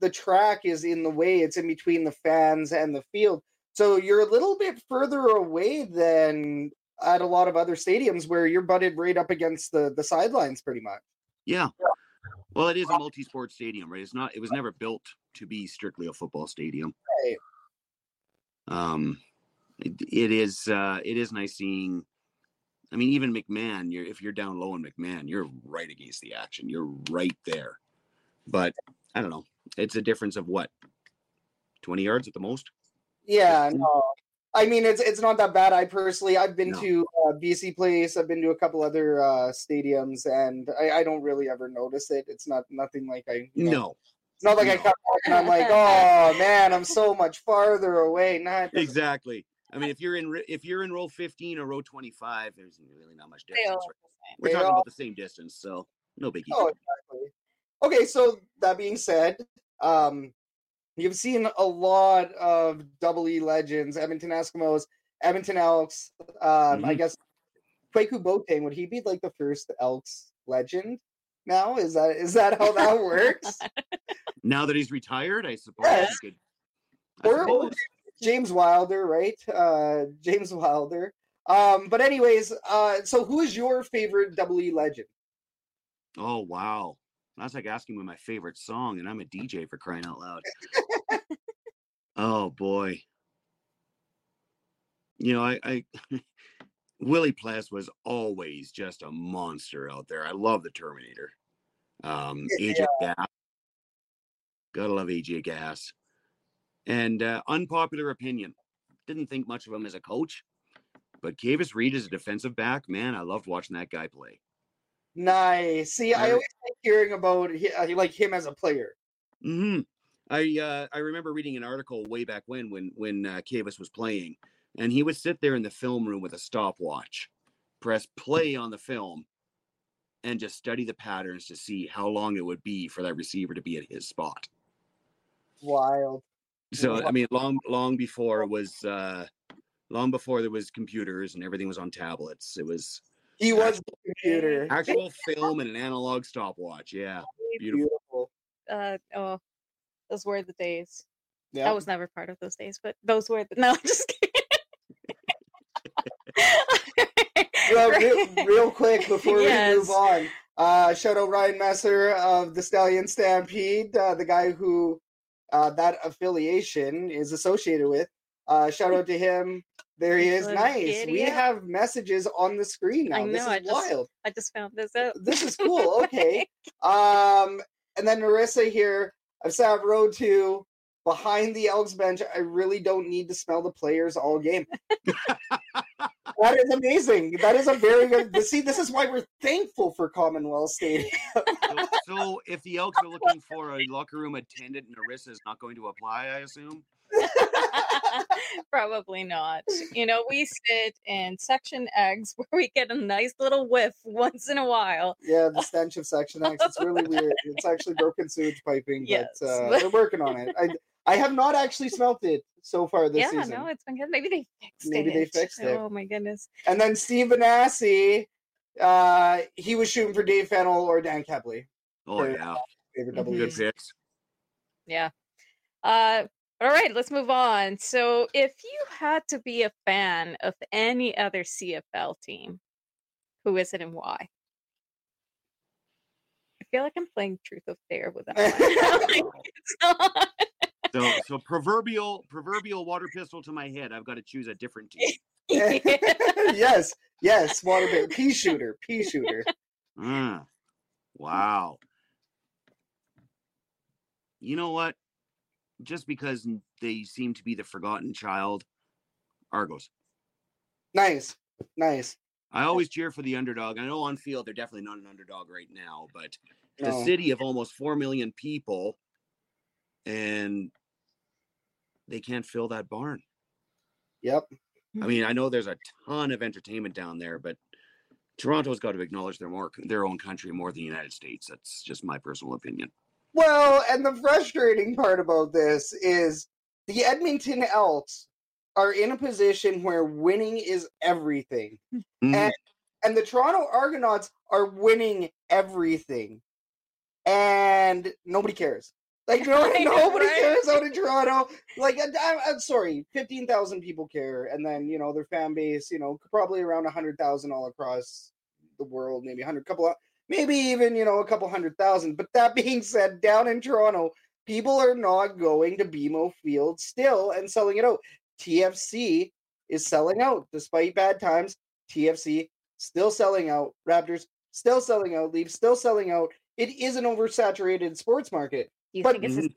the track is in the way. It's in between the fans and the field. So you're a little bit further away than at a lot of other stadiums where you're butted right up against the, the sidelines pretty much. Yeah. Well, it is a multi-sport stadium, right? It's not. It was never built to be strictly a football stadium. Right. Um, it, it is. Uh, it is nice seeing. I mean, even McMahon. You're if you're down low in McMahon, you're right against the action. You're right there. But I don't know. It's a difference of what, twenty yards at the most. Yeah, no. I mean, it's it's not that bad. I personally, I've been No. to uh, BC Place. I've been to a couple other uh, stadiums, and I, I don't really ever notice it. It's not nothing like I. You know, No, It's not like I come back and I'm like, oh man, I'm so much farther away. Nah, doesn't- exactly. I mean, if you're in if you're in row 15 or row 25, there's really not much They difference. all right? We're They talking all- about the same distance, so no biggie. Oh, exactly. Okay, so that being said, um, you've seen a lot of double E legends, Edmonton Eskimos, Edmonton Elks. Um, I Mhm. guess Kwaku Boateng would he be like the first Elks legend? Now is that is that how that works? Now that he's retired, I suppose. Yes. could- I Or- or suppose. James Wilder, right? Uh, James Wilder. Um, but anyways, uh, so who is your favorite double E legend? Oh wow, that's like asking me my favorite song, and I'm a DJ for crying out loud. oh boy, you know I, I Willie Pless was always just a monster out there. I love the Terminator. Um, AJ Gas, gotta love AJ Gas, and uh, unpopular opinion. Didn't think much of him as a coach, but Kavis Reed is a defensive back, man, I loved watching that guy play. Nice. See, I always hearing about uh, like him as a player. hmm I uh, I remember reading an article way back when when when uh, was playing, and he would sit there in the film room with a stopwatch, press play on the film, and just study the patterns to see how long it would be for that receiver to be at his spot. Wild. So I mean, long long before it was uh, long before there was computers and everything was on tablets. It was He was the computer. actual film and an analog stopwatch. Yeah, beautiful. Beautiful. Uh, oh, those were the days. Yeah. I was never part of those days, but those were the. No, just kidding. Well, real, real quick before Yes. we move on, uh, shout out Ryan Messer of the Stallion Stampede, uh, the guy who uh, that affiliation is associated with. Uh, shout out to him. There he is. Nice. giddy We up. have messages on the screen now. I this know, is I just- wild. I just found this out. This is cool. Okay. um, and then Narissa here. I've sat row two behind the Elks bench. I really don't need to smell the players all game. that is amazing. That is a very good. See, this is why we're thankful for Commonwealth Stadium. So, so if the Elks are looking for a locker room attendant, Narissa is not going to apply, I assume. Probably not. You know, we sit in section X where we get a nice little whiff once in a while. yeah, the stench of Section X. It's really weird. It's actually broken sewage piping, Yes. but uh, they're working on it. I I have not actually smelt it so far this yeah, season. no, it's been good. Maybe they fixed it. Maybe they fixed it. Oh my goodness. And then Steve Benassi, uh, he was shooting for Dave Fennell or Dan Kepley. Oh Yeah. yeah, Favorite double Mhm. good picks. Yeah. Uh all right, let's move on. So, if you had to be a fan of any other CFL team, who is it and why? I feel like I'm playing truth or dare with that one. Like, it's not. So so proverbial proverbial water pistol to my head. I've got to choose a different team. yes, yes, water bait, pea shooter, pea shooter. Mm. Wow. You know what? Just because they seem to be the forgotten child, Argos. Nice, nice. I always cheer for the underdog. I know on field they're definitely not an underdog right now, but the city of almost four million people, and they can't fill that barn. Yep. I mean, I know there's a ton of entertainment down there, but Toronto's got to acknowledge their more their own country more than the United States. That's just my personal opinion. Well, and the frustrating part about this is the Edmonton Elks are in a position where winning is everything. Mm, And and the Toronto Argonauts are winning everything. And nobody cares. Like no, I know, nobody right? cares out in Toronto. Like I, I'm, I'm sorry, fifteen thousand people care, and then you know their fan base, you know, probably around hundred thousand all across the world, maybe hundred couple, of, maybe even you know a couple hundred thousand. But that being said, down in Toronto, people are not going to BMO Field still and selling it out. TFC is selling out despite bad times. TFC still selling out. Raptors still selling out. Leafs still selling out. It is an oversaturated sports market. You But- think it's a,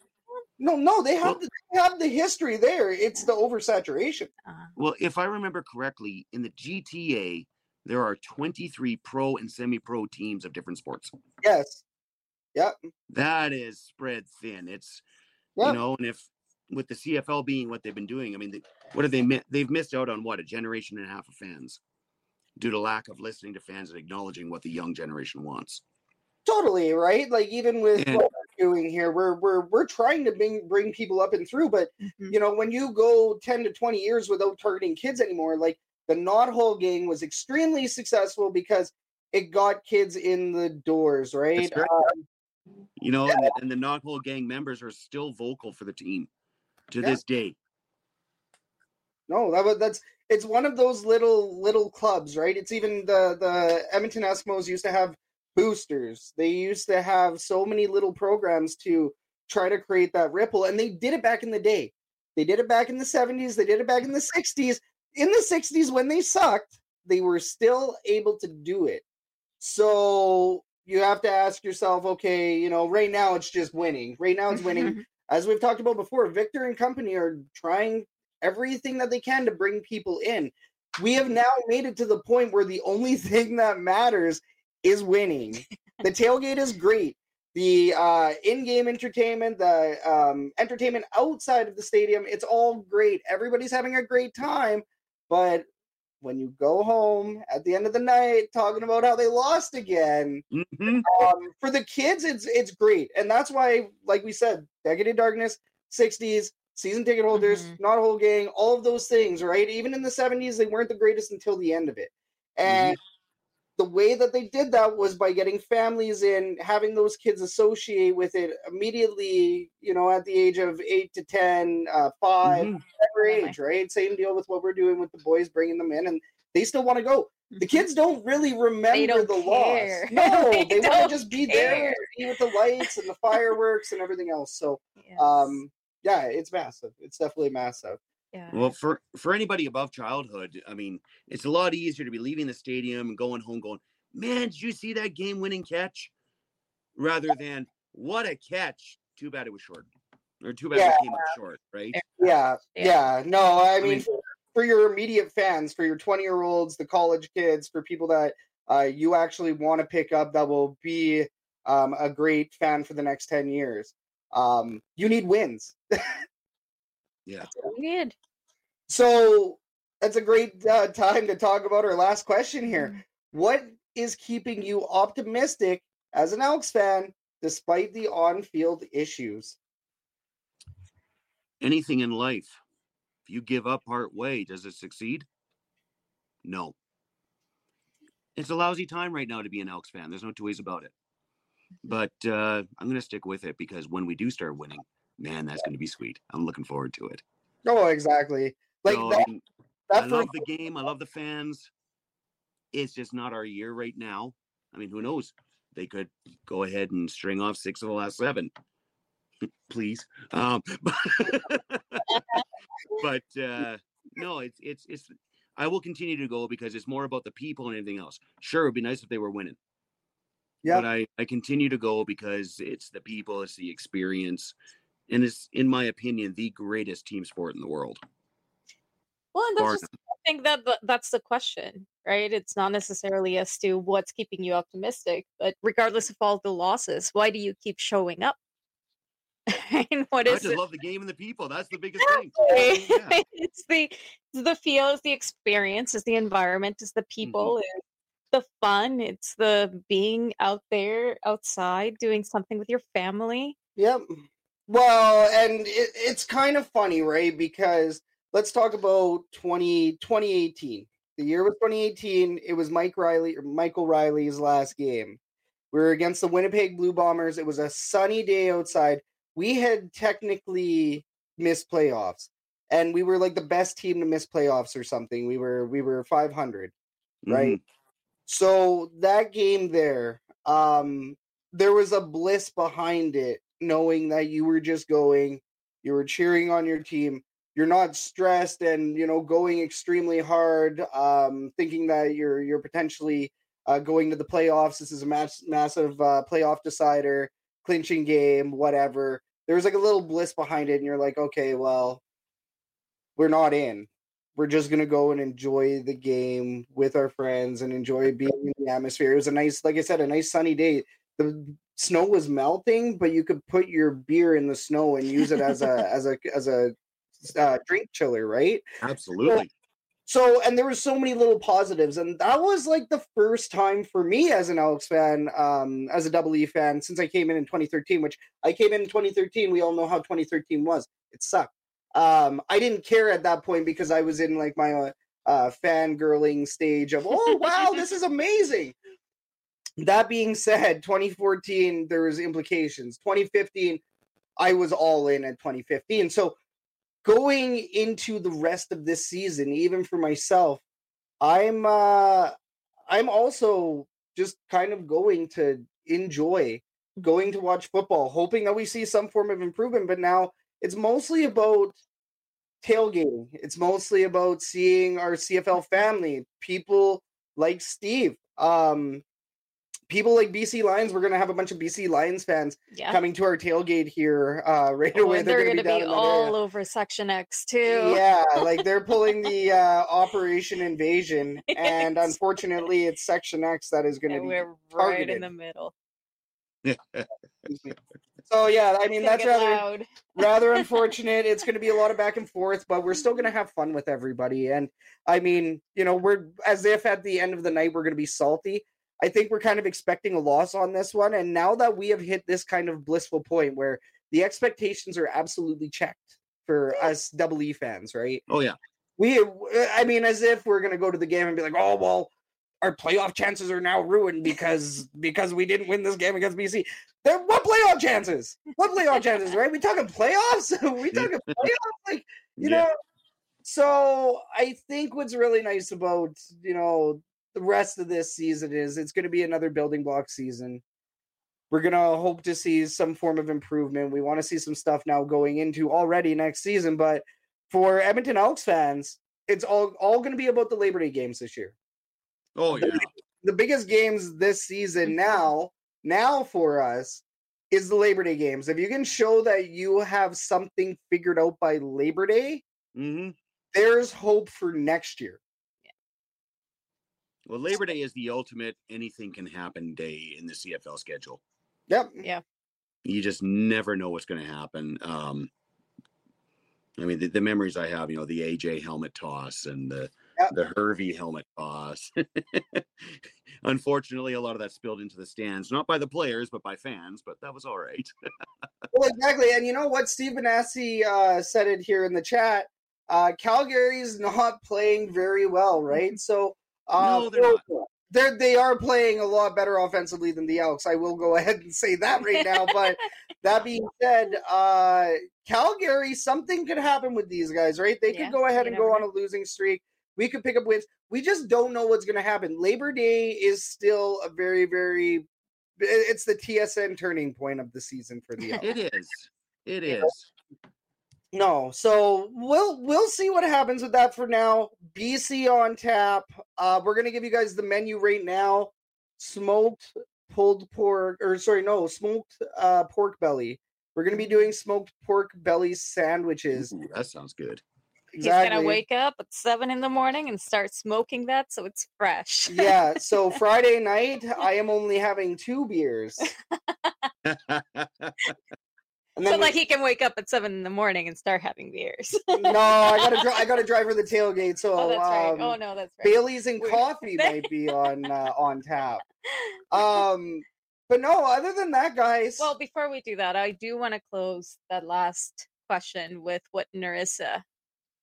No, no, they have Well- the, they have the history there. It's the oversaturation. uh, Well, if I remember correctly, in the GTA, there are 23 pro and semi-pro teams of different sports. Yes. Yep. That is spread thin. It's Yep. you know, and if with the CFL being what they've been doing, I mean, they, what have they mi- they've missed out on what a generation and a half of fans due to lack of listening to fans and acknowledging what the young generation wants. Totally, right? Like even with And- what we're doing here, we're we're we're trying to bring bring people up and through, but mhm. you know, when you go 10 to 20 years without targeting kids anymore, like the Knothole Gang was extremely successful because it got kids in the doors, right? right. Um, You know, and, the, and the Knothole Gang members are still vocal for the team to Yeah. this day. no, that was that's it's one of those little little clubs, right? It's even the the Edmonton Eskimos used to have boosters. They used to have so many little programs to try to create that ripple, and they did it back in the day. They did it back in the 70s, they did it back in the 60s. In the 60s, when they sucked, they were still able to do it. So you have to ask yourself, okay, you know, right now it's just winning. Right now it's winning. As we've talked about before, Victor and company are trying everything that they can to bring people in. We have now made it to the point where the only thing that matters is winning. the tailgate is great. The uh, in-game entertainment, the um, entertainment outside of the stadium, it's all great. Everybody's having a great time, but when you go home at the end of the night talking about how they lost again, Mhm. um, for the kids, it's it's great, and that's why, like we said, Decade of Darkness 60s, season ticket holders, Mhm. not a whole gang, all of those things, right? Even in the 70s, they weren't the greatest until the end of it. And the way that they did that was by getting families in, having those kids associate with it immediately, you know, at the age of eight to 10, uh, 5 Mhm. whatever Definitely. age, right? Same deal with what we're doing with the boys, bringing them in, and they still want to go. The kids don't really remember don't the care. loss. No, They they, want to just be there, care. be with the lights and the fireworks and everything else. So, Yes. um, yeah, it's massive. It's definitely massive. Yeah. Well, for for anybody above childhood, I mean, it's a lot easier to be leaving the stadium and going home, going, "Man, did you see that game-winning catch?" Rather than, "What a catch! Too bad it was short, or too bad Yeah. it came up short." Right? Yeah, Yeah. yeah. No, I mean, mean- for, for your immediate fans, for your 20 year olds, the college kids, for people that uh, you actually want to pick up that will be um, a great fan for the next 10 years, um, you need wins. Yeah. Weird. So that's a great uh, time to talk about our last question here. Mm. What is keeping you optimistic as an Elks fan despite the on field issues? Anything in life, if you give up part way, does it succeed? No. It's a lousy time right now to be an Elks fan. There's no two ways about it. But uh, I'm going to stick with it because when we do start winning, man, that's going to be sweet. I'm looking forward to it. Oh, exactly. Like So, that, I, mean, I love the game. I love the fans. It's just not our year right now. I mean, who knows? They could go ahead and string off six of the last seven. Please. Um, but uh, no, it's it's it's. I will continue to go because it's more about the people and anything else. Sure, it'd be nice if they were winning. Yeah. But I I continue to go because it's the people, it's the experience, and is, in my opinion the greatest team sport in the world. Well, and that's just, I think that that- that's the question, right? It's not necessarily as to what's keeping you optimistic, but regardless of all the losses, why do you keep showing up? and what is I is just it? love the game and the people. That's the biggest thing. Yeah. it's the it's the feel, it's the experience, it's the environment, it's the Mm-hmm. people, it's the fun, it's the being out there outside doing something with your family. Yep. Well, and it, it's kind of funny, right? Because let's talk about 20, 2018. The year was 2018. It was Mike Reilly or Michael Reilly's last game. We were against the Winnipeg Blue Bombers. It was a sunny day outside. We had technically missed playoffs, and we were like the best team to miss playoffs or something. We were we were 500 right? So that game there, um, there was a bliss behind it, knowing that you were just going, you were cheering on your team. You're not stressed and you know going extremely hard, um, thinking that you're you're potentially uh, going to the playoffs. This is a mass, massive uh, playoff decider, clinching game, whatever. There was like a little bliss behind it, and you're like, okay, well, we're not in we're just gonna go and enjoy the game with our friends and enjoy being in the atmosphere. It was a nice, like I said, a nice sunny day. The snow was melting, but you could put your beer in the snow and use it as a as a as a uh, drink chiller, right? Absolutely. So, and there were so many little positives, and that was like the first time for me as an Elks fan, um, as a Double E fan, since I came in in 2013. Which I came in in 2013. We all know how 2013 was. It sucked. Um, I didn't care at that point because I was in like my uh, uh, fangirling stage of, oh wow, this is amazing. That being said, 2014 there was implications. 2015, I was all in at 2015. So going into the rest of this season, even for myself, I'm uh I'm also just kind of going to enjoy going to watch football, hoping that we see some form of improvement. But now it's mostly about tailgating. It's mostly about seeing our CFL family, people like Steve, um, people like BC Lions. We're gonna have a bunch of BC Lions fans Yeah. coming to our tailgate here uh, right Oh, away. and they're, gonna going to down be all area. over Section X too. Yeah, like they're pulling the uh, Operation Invasion, and unfortunately, it's Section X that is going to and be. we're right targeted. in the middle. So yeah, I mean that's rather rather unfortunate. It's going to be a lot of back and forth, but we're still going to have fun with everybody. And I mean, you know, we're as if at the end of the night we're going to be salty. I think we're kind of expecting a loss on this one, and now that we have hit this kind of blissful point where the expectations are absolutely checked for us double E fans, right? Oh yeah. We, I mean, as if we're gonna go to the game and be like, oh well, our playoff chances are now ruined because because we didn't win this game against BC. There, what playoff chances? What playoff chances? Right? We talking playoffs? we talking playoffs? Like you Yeah. know. So I think what's really nice about you know the rest of this season is it's going to be another building block season. We're going to hope to see some form of improvement. We want to see some stuff now going into already next season, but for Edmonton Elks fans, it's all all going to be about the Labor Day games this year. Oh yeah. The biggest games this season now, now for us is the Labor Day games. If you can show that you have something figured out by Labor Day, hmm there's hope for next year. Well, Labor Day is the ultimate anything can happen day in the CFL schedule. Yep. Yeah. You just never know what's going to happen. Um, I mean, the, the memories I have, you know, the AJ helmet toss and the Yep. the Hervey helmet toss. Unfortunately, a lot of that spilled into the stands, not by the players, but by fans. But that was all right. Well, exactly. And you know what? Steve Benassi uh, said it here in the chat. Uh, Calgary's not playing very well, right? So, uh, No, they're not. They're, they are playing a lot better offensively than the Elks. I will go ahead and say that right now. But that being said, uh, Calgary, something could happen with these guys, right? They Yeah, could go ahead and go never on a losing streak. We could pick up wins. We just don't know what's going to happen. Labor Day is still a very, very. It's the TSN turning point of the season for the Elks. it is. It is. No, so we'll we'll see what happens with that for now. BC on tap. Uh, we're gonna give you guys the menu right now. Smoked pulled pork, or sorry, no, smoked uh, pork belly. We're gonna be doing smoked pork belly sandwiches. Ooh, that sounds good. He's gonna wake up at seven in the morning and start smoking that so it's fresh. yeah. So Friday night, I am only having two beers, and so then like he can wake up at seven in the morning and start having beers. no, I gotta dri- I gotta drive for the tailgate. So oh, that's right. um, Oh no, that's right. Bailey's and We're- coffee might be on uh, on tap. Um, but no, other than that, guys. Well, before we do that, I do want to close that last question with what Narissa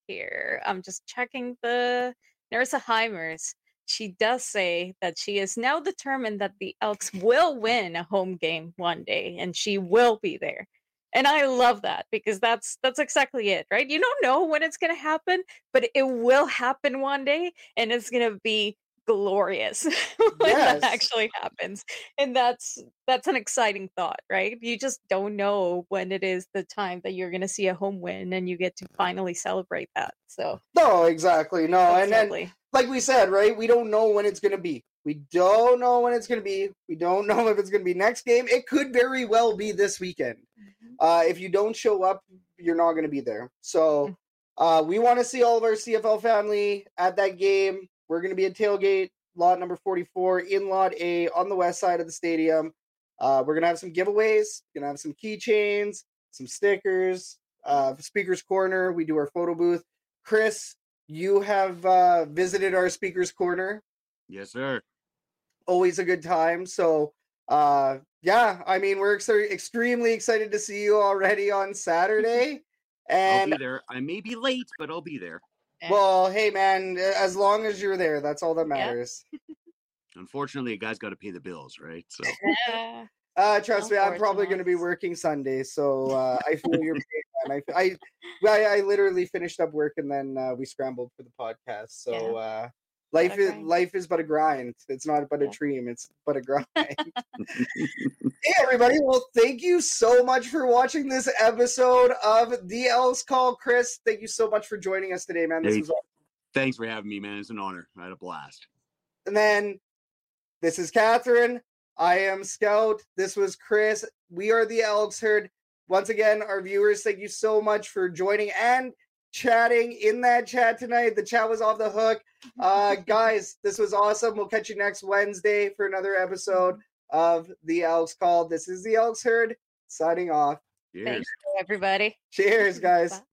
here. I'm just checking the Narissa Heimers. She does say that she is now determined that the Elks will win a home game one day and she will be there. And I love that because that's that's exactly it, right? You don't know when it's going to happen, but it will happen one day and it's going to be glorious when Yes. that actually happens and that's that's an exciting thought right you just don't know when it is the time that you're going to see a home win and you get to finally celebrate that so no, exactly. No, that's and then like we said, right? We don't know when it's gonna be. We don't know when it's gonna be. We don't know if it's gonna be next game. It could very well be this weekend. Uh, if you don't show up, you're not going to be there. So uh, we want to see all of our CFL family at that game. We're going to be at tailgate lot number 44 in lot A on the west side of the stadium. Uh, we're going to have some giveaways. Going to have some keychains, some stickers, uh, speakers corner. We do our photo booth. Chris, you have uh, visited our speakers corner Yes, sir. Always a good time. So, uh, yeah, I mean, we're ex- extremely excited to see you already on Saturday. I'll And be there. I may be late, but I'll be there. Well, hey, man, as long as you're there, that's all that matters. Unfortunately, a guy's got to pay the bills, right? So Yeah. Uh, trust me, I'm probably going to be working Sunday, so uh, I feel your pain. Man. I, I, I, I literally finished up work and then uh, we scrambled for the podcast. So uh, life is life is but a grind. It's not but a Yeah. dream. It's but a grind. Hey everybody! Well, thank you so much for watching this episode of the Elks Call. Chris, thank you so much for joining us today, man. This Hey. was awesome. thanks for having me, man. It's an honor. I had a blast. And then this is Catherine. I am Scout. This was Chris. We are the Elks Herd. Once again, our viewers, thank you so much for joining and chatting in that chat tonight. The chat was off the hook. Uh, guys, this was awesome. We'll catch you next Wednesday for another episode of the Elks Call. This is the Elks Herd signing off. Cheers. Thank you, everybody. Cheers, guys. Bye.